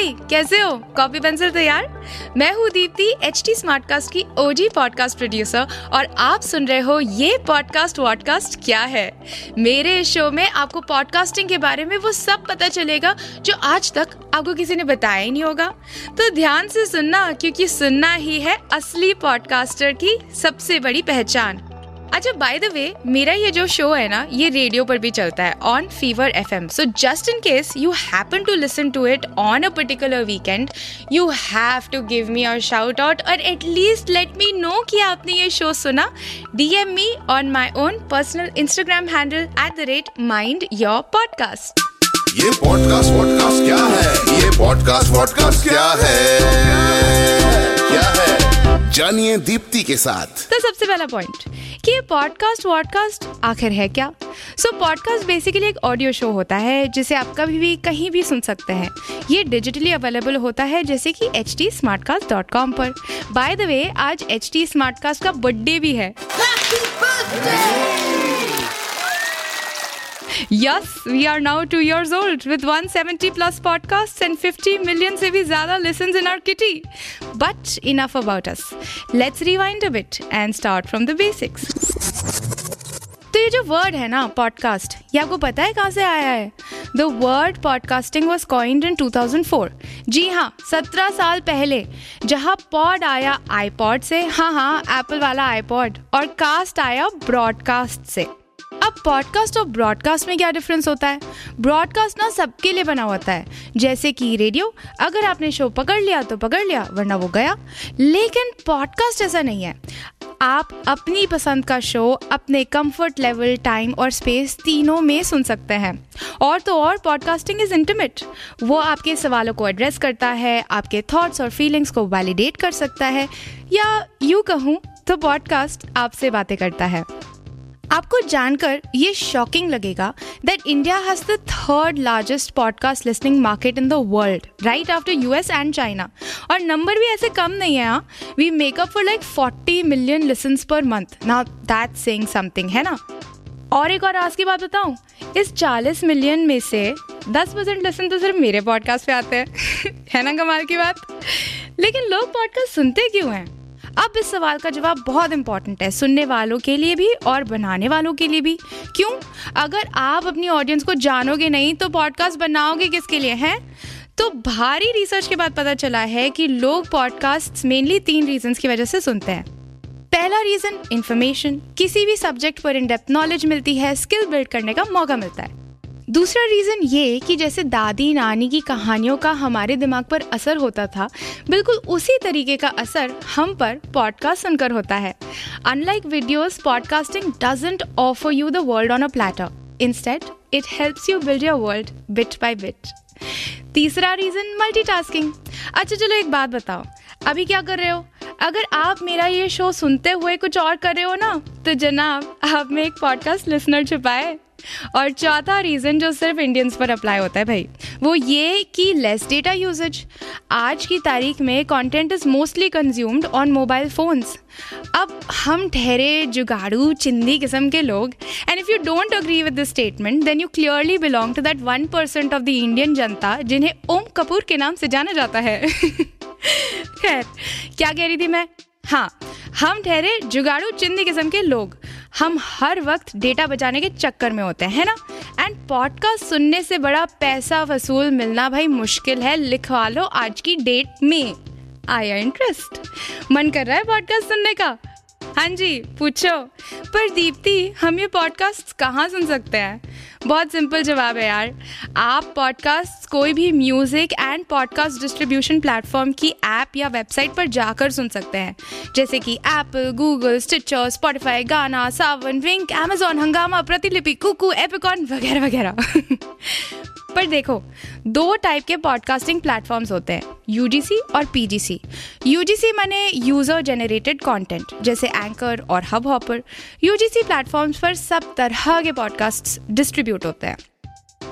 भाई, कैसे हो? कॉपी पेंसिल तैयार? मैं हूँ Deepti H T smart cast की ओजी पॉडकास्ट प्रोड्यूसर और आप सुन रहे हो ये पॉडकास्ट वॉडकास्ट क्या है? मेरे इस शो में आपको पॉडकास्टिंग के बारे में वो सब पता चलेगा जो आज तक आपको किसी ने बताया ही नहीं होगा। तो ध्यान से सुनना, क्योंकि सुनना ही है असली पॉडकास्टर की सबसे बड़ी पहचान। अच्छा बाय द वे मेरा ये जो शो है ना, ये रेडियो पर भी चलता है on Fever F M so just in case you happen to listen to it on a particular weekend you have to give me और शाउट आउट और at least let me know कि आपने ये show सुना। D M me on my own personal Instagram handle at the rate mind your podcast ये podcast vodcast क्या है? ये पॉडकास्ट वॉडकास्ट क्या है क्या है? जानिए दीप्ति के साथ। तो सबसे पहला पॉइंट कि ये पॉडकास्ट वॉडकास्ट आखिर है क्या? सो पॉडकास्ट बेसिकली एक ऑडियो शो होता है जिसे आप कभी भी कहीं भी सुन सकते हैं। ये डिजिटली अवेलेबल होता है जैसे कि एच टी पर। बाय द वे आज एच टी का बर्थडे भी है। Yes we are now two years old with 170 plus podcast and 50 million से भी ज़्यादा listen in our kitty but enough about us let's rewind a bit and start from the basics तो ये जो word है ना पॉडकास्ट ये आपको पता है कहाँ से आया है? The word podcasting was coined in 2004. जी हाँ सत्रह साल पहले, जहाँ पॉड आया आईपॉड से हाँ हाँ एप्पल वाला आईपॉड और कास्ट आया ब्रॉडकास्ट से। अब पॉडकास्ट और ब्रॉडकास्ट में क्या डिफरेंस होता है? ब्रॉडकास्ट ना सबके लिए बना होता है। जैसे कि रेडियो अगर आपने शो पकड़ लिया तो पकड़ लिया, वरना वो गया। लेकिन पॉडकास्ट ऐसा नहीं है। आप अपनी पसंद का शो अपने कंफर्ट लेवल टाइम और स्पेस तीनों में सुन सकते हैं। और तो और पॉडकास्टिंग इज़ इंटीमेट वो आपके सवालों को एड्रेस करता है, आपके थॉट्स और फीलिंग्स को वैलिडेट कर सकता है। या यूँ कहूँ तो पॉडकास्ट आपसे बातें करता है। आपको जानकर ये शॉकिंग लगेगा that India has the third largest podcast listening market in the world right after US and China और नंबर भी ऐसे कम नहीं है हाँ. We make up for like forty million listen per month now that saying something है ना? और एक और आज की बात बताऊँ, इस 40 मिलियन में से 10 परसेंट लिसन तो सिर्फ़ मेरे पॉडकास्ट पे आते हैं, है ना कमाल की बात? लेकिन लोग पॉडकास्ट सुनते क्यों हैं? अब इस सवाल का जवाब बहुत इंपॉर्टेंट है, सुनने वालों के लिए भी और बनाने वालों के लिए भी। क्यों? अगर आप अपनी ऑडियंस को जानोगे नहीं तो पॉडकास्ट बनाओगे किसके लिए, हैं? तो भारी रिसर्च के बाद पता चला है कि लोग पॉडकास्ट मेनली तीन रीजन की वजह से सुनते हैं। पहला रीजन इन्फॉर्मेशन किसी भी सब्जेक्ट पर इन डेप्थ नॉलेज मिलती है स्किल बिल्ड करने का मौका मिलता है। दूसरा रीज़न ये कि जैसे दादी, नानी की कहानियों का हमारे दिमाग पर असर होता था, बिल्कुल उसी तरीके का असर हम पर पॉडकास्ट सुनकर होता है। Unlike videos podcasting doesn't offer you the world on a platter instead it helps you build your world bit by bit तीसरा रीज़न मल्टीटास्किंग अच्छा चलो एक बात बताओ। अभी क्या कर रहे हो? अगर आप मेरा ये शो सुनते हुए कुछ और कर रहे हो ना तो जनाब, आप में एक पॉडकास्ट लिसनर छुपाए और चौथा रीज़न जो सिर्फ़ इंडियंस पर अप्लाई होता है भाई, वो ये कि लेस डेटा यूजेज आज की तारीख में content is mostly consumed on mobile phones अब हम ठहरे, जुगाड़ू, चिंदी किस्म के लोग and if you don't agree with this statement then you clearly belong to that one percent of the Indian जनता, जिन्हें ओम कपूर के नाम से जाना जाता है। खैर, क्या कह रही थी मैं? हाँ हम ठहरे, जुगाड़ू, चिंदी किस्म के लोग। हम हर वक्त डेटा बचाने के चक्कर में होते हैं ना? एंड पॉडकास्ट सुनने से बड़ा पैसा वसूल मिलना भाई मुश्किल है, लिखवा लो आज की डेट में। आया इंटरेस्ट मन कर रहा है पॉडकास्ट सुनने का? हाँ जी, पूछो। पर दीप्ति, हम ये पॉडकास्ट कहाँ सुन सकते हैं? बहुत सिंपल जवाब है यार। आप पॉडकास्ट कोई भी music and podcast distribution platform की ऐप या वेबसाइट पर जाकर सुन सकते हैं। जैसे कि एप्पल गूगल स्टिचर स्पॉटिफाई गाना सावन विंक एमेजॉन हंगामा प्रतिलिपि कुकू एपिकॉन वगैरह वगैरह। पर देखो, दो टाइप के पॉडकास्टिंग प्लेटफॉर्म्स होते हैं यूजीसी और पीजीसी यूजीसी माने यूज़र जेनरेटेड कंटेंट जैसे एंकर और हब हॉपर यूजीसी प्लेटफॉर्म्स पर सब तरह के पॉडकास्ट डिस्ट्रीब्यूट होते हैं।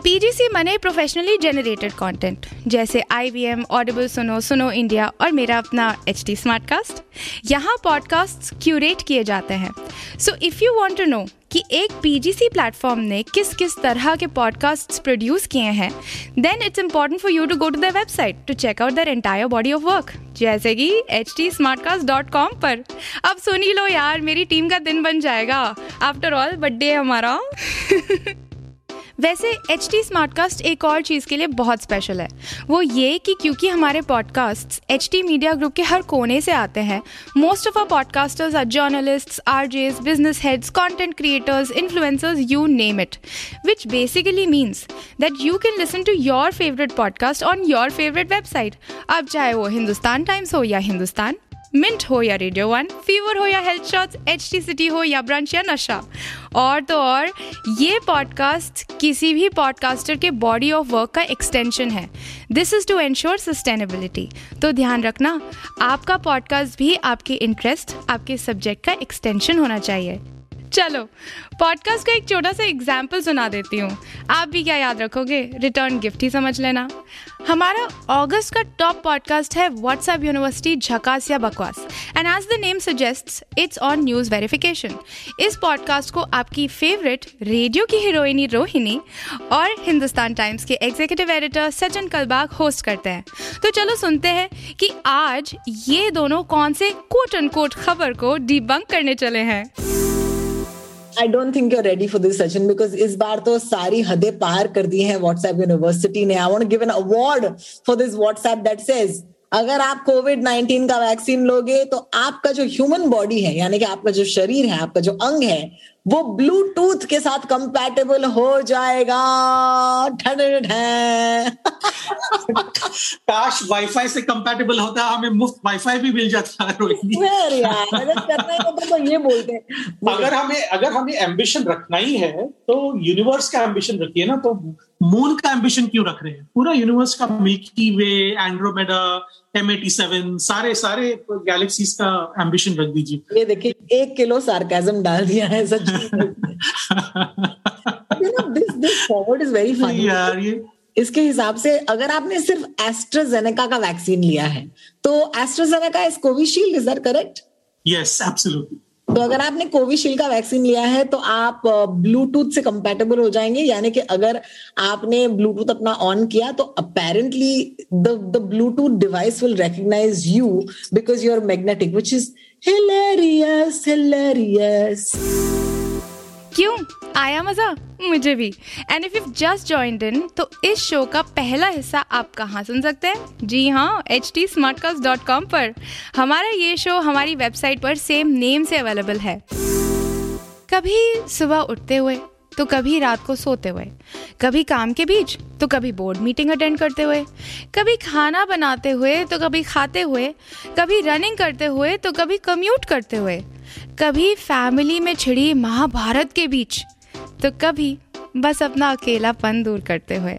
पीजीसी मने प्रोफेशनली जनरेटेड कंटेंट जैसे आई वी एम ऑडिबल सुनो सुनो इंडिया और मेरा अपना एच टी स्मार्ट कास्ट यहाँ पॉडकास्ट क्यूरेट किए जाते हैं। So if you want to know कि एक पीजीसी प्लेटफॉर्म ने किस किस तरह के पॉडकास्ट प्रोड्यूस किए हैं then it's important for you to go to the website to check out their entire body of work जैसे कि H T Smartcast dot com पर। अब सुनी लो यार, मेरी टीम का दिन बन जाएगा। आफ्टर ऑल बर्थडे हमारा। वैसे एच टी स्मार्टकास्ट एक और चीज़ के लिए बहुत स्पेशल है। वो ये कि क्योंकि हमारे podcast H T media group के हर कोने से आते हैं most of our podcasters are journalist RJs business heads content creators influencers you name it which basically means that you can listen to your favourite podcast on your favourite website अब चाहे वो Hindustan times हो या Hindustan mint हो या radio one, fever हो या health shots H T city हो या ब्रंच या नशा। और तो और, ये पॉडकास्ट किसी भी पॉडकास्टर के बॉडी ऑफ़ वर्क का एक्सटेंशन है। This is to ensure sustainability तो ध्यान रखना, आपका पॉडकास्ट भी आपके इंटरेस्ट आपके सब्जेक्ट का एक्सटेंशन होना चाहिए। चलो पॉडकास्ट का एक छोटा सा एग्ज़ाम्पल सुना देती हूँ। आप भी क्या याद रखोगे? रिटर्न गिफ्ट ही समझ लेना। हमारा अगस्त का टॉप पॉडकास्ट है व्हाट्सएप यूनिवर्सिटी झकास या बकवास and as the name suggest it's on news verification इस पॉडकास्ट को आपकी फेवरेट रेडियो की हीरोइनी रोहिणी और हिंदुस्तान टाइम्स के executive editor Sachin Kalbag host करते हैं। तो चलो सुनते हैं कि आज ये दोनों कौन से कोट एंड कोट खबर को डिबंक करने चले हैं। I don't think you ready for this session because इस बार तो सारी हदें पार कर दी हैं व्हाट्सएप यूनिवर्सिटी ने। I want give an award for this WhatsApp that says अगर आप कोविड 19 का वैक्सीन लोगे तो आपका जो ह्यूमन बॉडी है, यानी कि आपका जो शरीर है, आपका जो अंग है, वो ब्लूटूथ के साथ कंपैटिबल हो जाएगा। काश वाईफाई से कंपैटिबल होता हमें मुफ़्त वाईफाई भी मिल जाता है तो ये बोलते हैं। अगर हमें अगर हमें एम्बिशन रखना ही है तो यूनिवर्स का एम्बिशन रखिए ना तो मून का एम्बिशन क्यों रख रहे हैं? पूरा यूनिवर्स का Milky Way Andromeda M eighty seven सारे सारे गैलेक्सीज का एम्बिशन रख दीजिए। ये देखिए एक किलो सार्केजम डाल दिया है सच this this forward is very funny यार ये इसके हिसाब से अगर आपने सिर्फ़ एस्ट्राजेनेका का वैक्सीन लिया है तो AstraZeneca is Covishield is that correct yes absolutely तो अगर आपने कोविशील्ड का वैक्सीन लिया है तो आप ब्लूटूथ से कंपेटेबल हो जाएँगे यानी कि अगर आपने ब्लूटूथ अपना ऑन किया तो apparently the the Bluetooth device will recognise you because you are magnetic which is hilarious hilarious क्यों? आया मज़ा? मुझे भी। And if you just joined in तो इस शो का पहला हिस्सा आप कहाँ सुन सकते हैं? जी हाँ एच टी पर। हमारा ये शो हमारी वेबसाइट पर सेम नेम से अवेलेबल है। कभी सुबह उठते हुए तो कभी रात को सोते हुए। कभी काम के बीच तो कभी बोर्ड मीटिंग अटेंड करते हुए। कभी खाना बनाते हुए तो कभी खाते हुए। कभी रनिंग करते हुए तो कभी कम्यूट करते हुए। कभी फैमिली में छिड़ी महाभारत के बीच तो कभी बस अपना अकेलापन दूर करते हुए।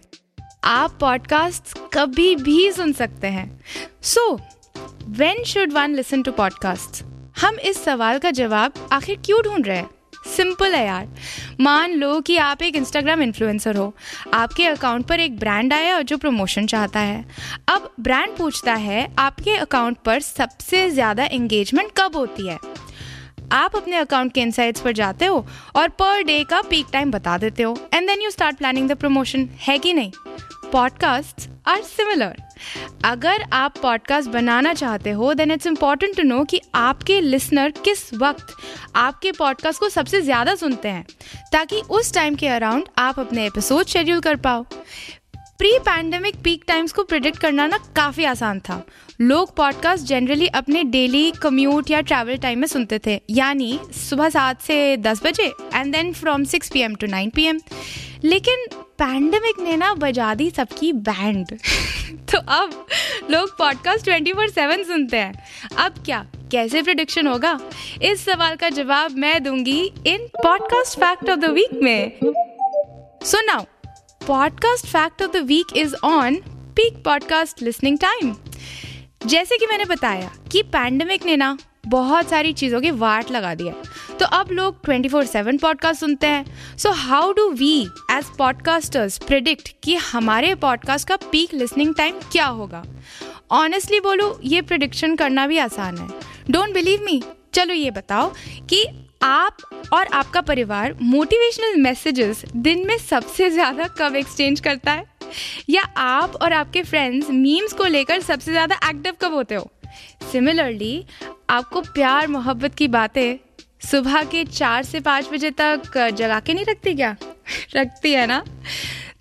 आप पॉडकास्ट कभी भी सुन सकते हैं। So when should one listen to podcast हम इस सवाल का जवाब आखिर क्यों ढूंढ रहे हैं? सिंपल है यार। मान लो कि आप एक इंस्टाग्राम इन्फ्लुएंसर हो। आपके अकाउंट पर एक ब्रांड आया और जो प्रमोशन चाहता है। अब ब्रांड पूछता है, आपके अकाउंट पर सबसे ज़्यादा एंगेजमेंट कब होती है? आप अपने अकाउंट के इनसाइट्स पर जाते हो और पर डे का पीक टाइम बता देते हो and then you start planning the promotion है कि नहीं? पॉडकास्ट आर सिमिलर अगर आप पॉडकास्ट बनाना चाहते हो then it's important to know कि आपके लिसनर किस वक्त आपके पॉडकास्ट को सबसे ज़्यादा सुनते हैं, ताकि उस टाइम के अराउंड आप अपने एपिसोड शेड्यूल कर पाओ। प्री पैंडमिक पीक टाइम्स को प्रिडिक्ट करना ना काफ़ी आसान था लोग पॉडकास्ट जनरली अपने डेली कम्यूट या ट्रैवल टाइम में सुनते थे। यानी सुबह सात से दस बजे and then from six P M to nine P M लेकिन पैंडमिक ने ना बजा दी सबकी बैंड तो अब लोग पॉडकास्ट ट्वेंटी फोर सेवन सुनते हैं। अब क्या? कैसे प्रोडिक्शन होगा? इस सवाल का जवाब मैं दूँगी इन podcast fact of the week में। So now podcast fact of the week is on peak podcast listening time. जैसे कि मैंने बताया कि पैंडमिक ने ना बहुत सारी चीज़ों की वाट लगा दी है। तो अब लोग 24/7 पॉडकास्ट सुनते हैं। So how do we as podcasters predict कि हमारे पॉडकास्ट का पीक लिसनिंग टाइम क्या होगा? ऑनेस्टली बोलो, ये प्रिडिक्शन करना भी आसान है। डोंट बिलीव मी चलो ये बताओ कि आप और आपका परिवार मोटिवेशनल मैसेजेस दिन में सबसे ज़्यादा कब एक्सचेंज करता है? या आप और आपके फ्रेंड्स मीम्स को लेकर सबसे ज़्यादा एक्टिव कब होते हो? सिमिलरली आपको प्यार, मोहब्बत की बातें सुबह के चार से पाँच बजे तक जगा के नहीं रखती क्या? रखती है ना?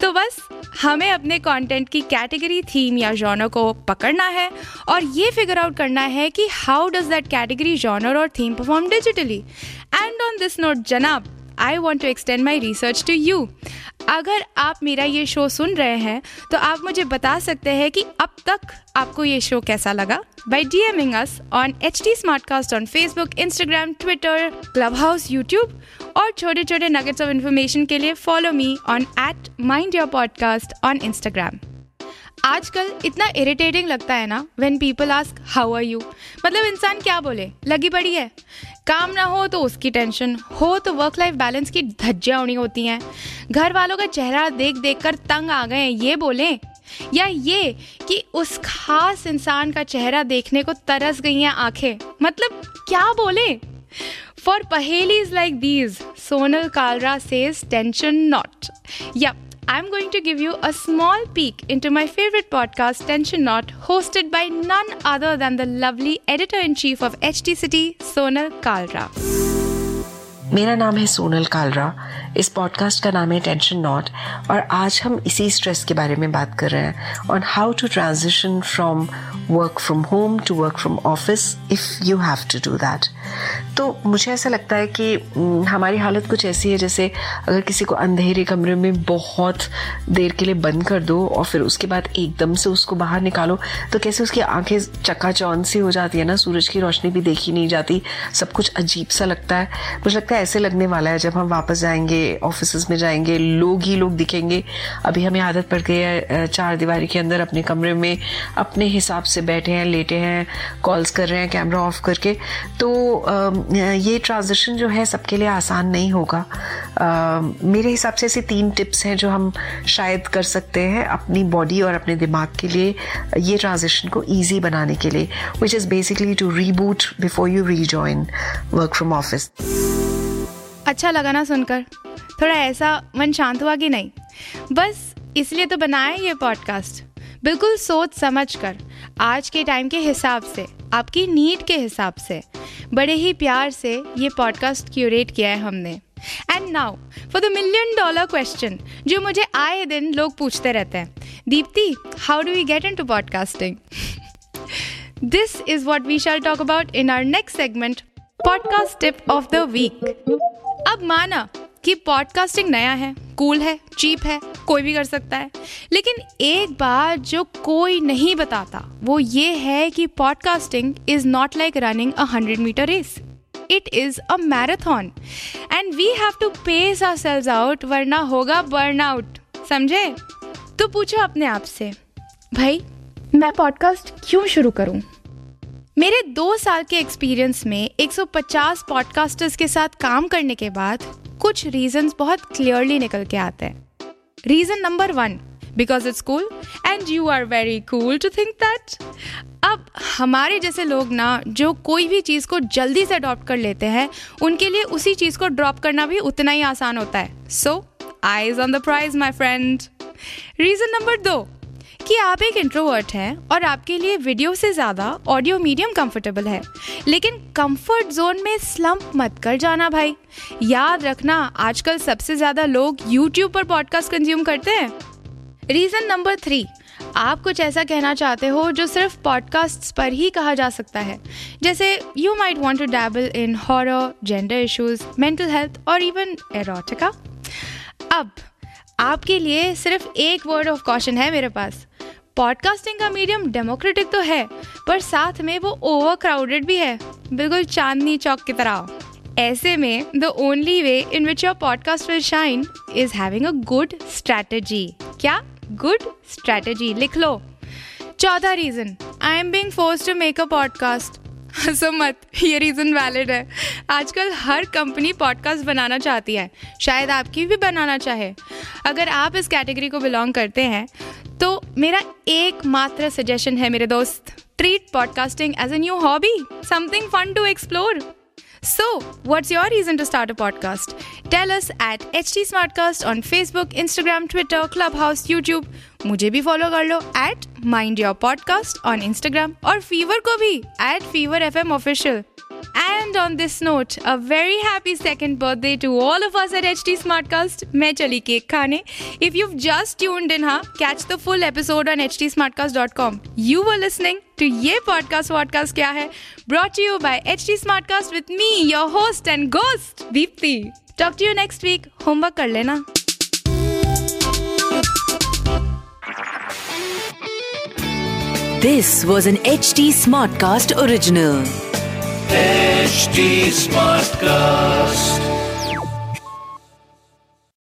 तो बस, हमें अपने कंटेंट की कैटेगरी थीम या जॉनर को पकड़ना है और ये फिगर आउट करना है कि how does that category genre और theme perform digitally and on this note जनाब I want to extend my research to you अगर आप मेरा ये शो सुन रहे हैं तो आप मुझे बता सकते हैं कि अब तक आपको ये शो कैसा लगा? By DMing us on H T Smartcast on Facebook Instagram Twitter Clubhouse YouTube और छोटे छोटे नगेट्स ऑफ़ इन्फॉर्मेशन के लिए follow me on at mind your podcast on Instagram आजकल इतना इरिटेटिंग लगता है ना when people ask how are you मतलब इंसान क्या बोले? लगी पड़ी है। काम ना हो तो उसकी टेंशन हो तो वर्क लाइफ बैलेंस की धज्जियाँ उड़ी होती हैं। घर वालों का चेहरा देख देख कर तंग आ गए ये बोले? या ये कि उस खास इंसान का चेहरा देखने को तरस गई हैं आँखें? मतलब क्या बोले? For पहेलीज like these Sonal Kalra says tension not या I'm going to give you a small peek into my favorite podcast, Tension Not, hosted by none other than the lovely editor in chief of HT City, Sonal Kalra. मेरा नाम है सोनल कालरा इस podcast का नाम है tension not और आज हम इसी स्ट्रेस के बारे में बात कर रहे हैं on how to transition from work from home to work from office if you have to do that तो मुझे ऐसा लगता है कि हमारी हालत कुछ ऐसी है, जैसे अगर किसी को अंधेरे कमरे में बहुत देर के लिए बंद कर दो और फिर उसके बाद एकदम से उसको बाहर निकालो तो कैसे उसकी आँखें चकाचौंध सी हो जाती है ना? सूरज की रोशनी भी देखी नहीं जाती। सब कुछ अजीब सा लगता है। मुझे लगता है ऐसे लगने वाला है जब हम वापस जाएँगे ऑफ़िस में जाएँगे, लोग ही लोग दिखेंगे। अभी हमें आदत पड़ गई है चार दीवारी के अंदर अपने कमरे में अपने हिसाब से बैठे हैं, लेटे हैं, कॉल्स कर रहे हैं, कैमरा ऑफ़ करके। तो ये ट्रांजिशन जो है सबके लिए आसान नहीं होगा। मेरे हिसाब से ऐसी तीन टिप्स हैं जो हम शायद कर सकते हैं अपनी बॉडी और अपने दिमाग के लिए, ये ट्रांजिशन को ईजी बनाने के लिए which is basically to reboot before you rejoin work from office अच्छा लगा ना सुनकर। थोड़ा ऐसा मन शांत हुआ कि नहीं। बस इसलिए तो बनाया ये पॉडकास्ट बिल्कुल सोच समझ कर, आज के टाइम के हिसाब से, आपकी नीड के हिसाब से, बड़े ही प्यार से ये पॉडकास्ट क्यूरेट किया है हमने। And now for the million dollar question जो मुझे आए दिन लोग पूछते रहते हैं, Deepti how do we get into podcasting this is what we shall talk about in our next segment podcast tip of the week अब माना कि पॉडकास्टिंग नया है कूल है चीप है, कोई भी कर सकता है। लेकिन एक बात जो कोई नहीं बताता, वो ये है कि podcasting is not like running a hundred metre race it is a marathon and we have to pace ourselves out वरना होगा बर्न आउट समझे? तो पूछो अपने आप से, भाई, मैं पॉडकास्ट क्यों शुरू करूँ? मेरे दो साल के एक्सपीरियंस में 150 पॉडकास्टर्स के साथ काम करने के बाद कुछ रीजंस बहुत क्लियरली निकल के आते हैं। Reason number one because it's cool and you are very cool to think that अब हमारे जैसे लोग ना, जो कोई भी चीज़ को जल्दी से अडॉप्ट कर लेते हैं, उनके लिए उसी चीज़ को ड्रॉप करना भी उतना ही आसान होता है। So eyes on the prize my friend reason number दो कि आप एक इंट्रोवर्ट हैं और आपके लिए वीडियो से ज़्यादा ऑडियो मीडियम कंफर्टेबल है। लेकिन कंफर्ट जोन में स्लम्प मत कर जाना भाई। याद रखना, आजकल सबसे ज़्यादा लोग यूट्यूब पर पॉडकास्ट कंज्यूम करते हैं। रीज़न नंबर थ्री आप कुछ ऐसा कहना चाहते हो जो सिर्फ़ पॉडकास्ट पर ही कहा जा सकता है। जैसे you might want to dabble in horror gender issues mental health और इवन एरोटिका अब आपके लिए सिर्फ़ एक वर्ड ऑफ़ कॉशन है मेरे पास। पॉडकास्टिंग का मीडियम डेमोक्रेटिक तो है, पर साथ में वो ओवर क्राउडेड भी है। बिल्कुल चांदनी चौक की तरह ऐसे में the only way in which your podcast will shine is having a good strategy क्या? गुड स्ट्रैटेजी लिख लो। चौथा reason I am being force to make a podcast हंसो मत ये रीज़न वैलिड है। आजकल हर कंपनी पॉडकास्ट बनाना चाहती है। शायद आपकी भी बनाना चाहे। अगर आप इस कैटेगरी को बिलोंग करते हैं तो मेरा एकमात्र सजेशन है मेरे दोस्त treat podcasting as a new hobby something fun to explore So, what's your reason to start a podcast? Tell us at HT Smartcast on Facebook, Instagram, Twitter, Clubhouse, YouTube. मुझे भी फॉलो कर लो at mind your podcast on Instagram और Fever को भी at Fever F M official And on this note, a very happy second birthday to all of us at HT Smartcast. मैं चली cake खाने. If you've just tuned in, huh, catch the full episode on htsmartcast.com. You were listening to ये podcast podcast क्या है? Brought to you by HT Smartcast with me, your host and ghost, Deepthi. Talk to you next week. Homework कर लेना. This was an HT Smartcast original. HT Smartcast.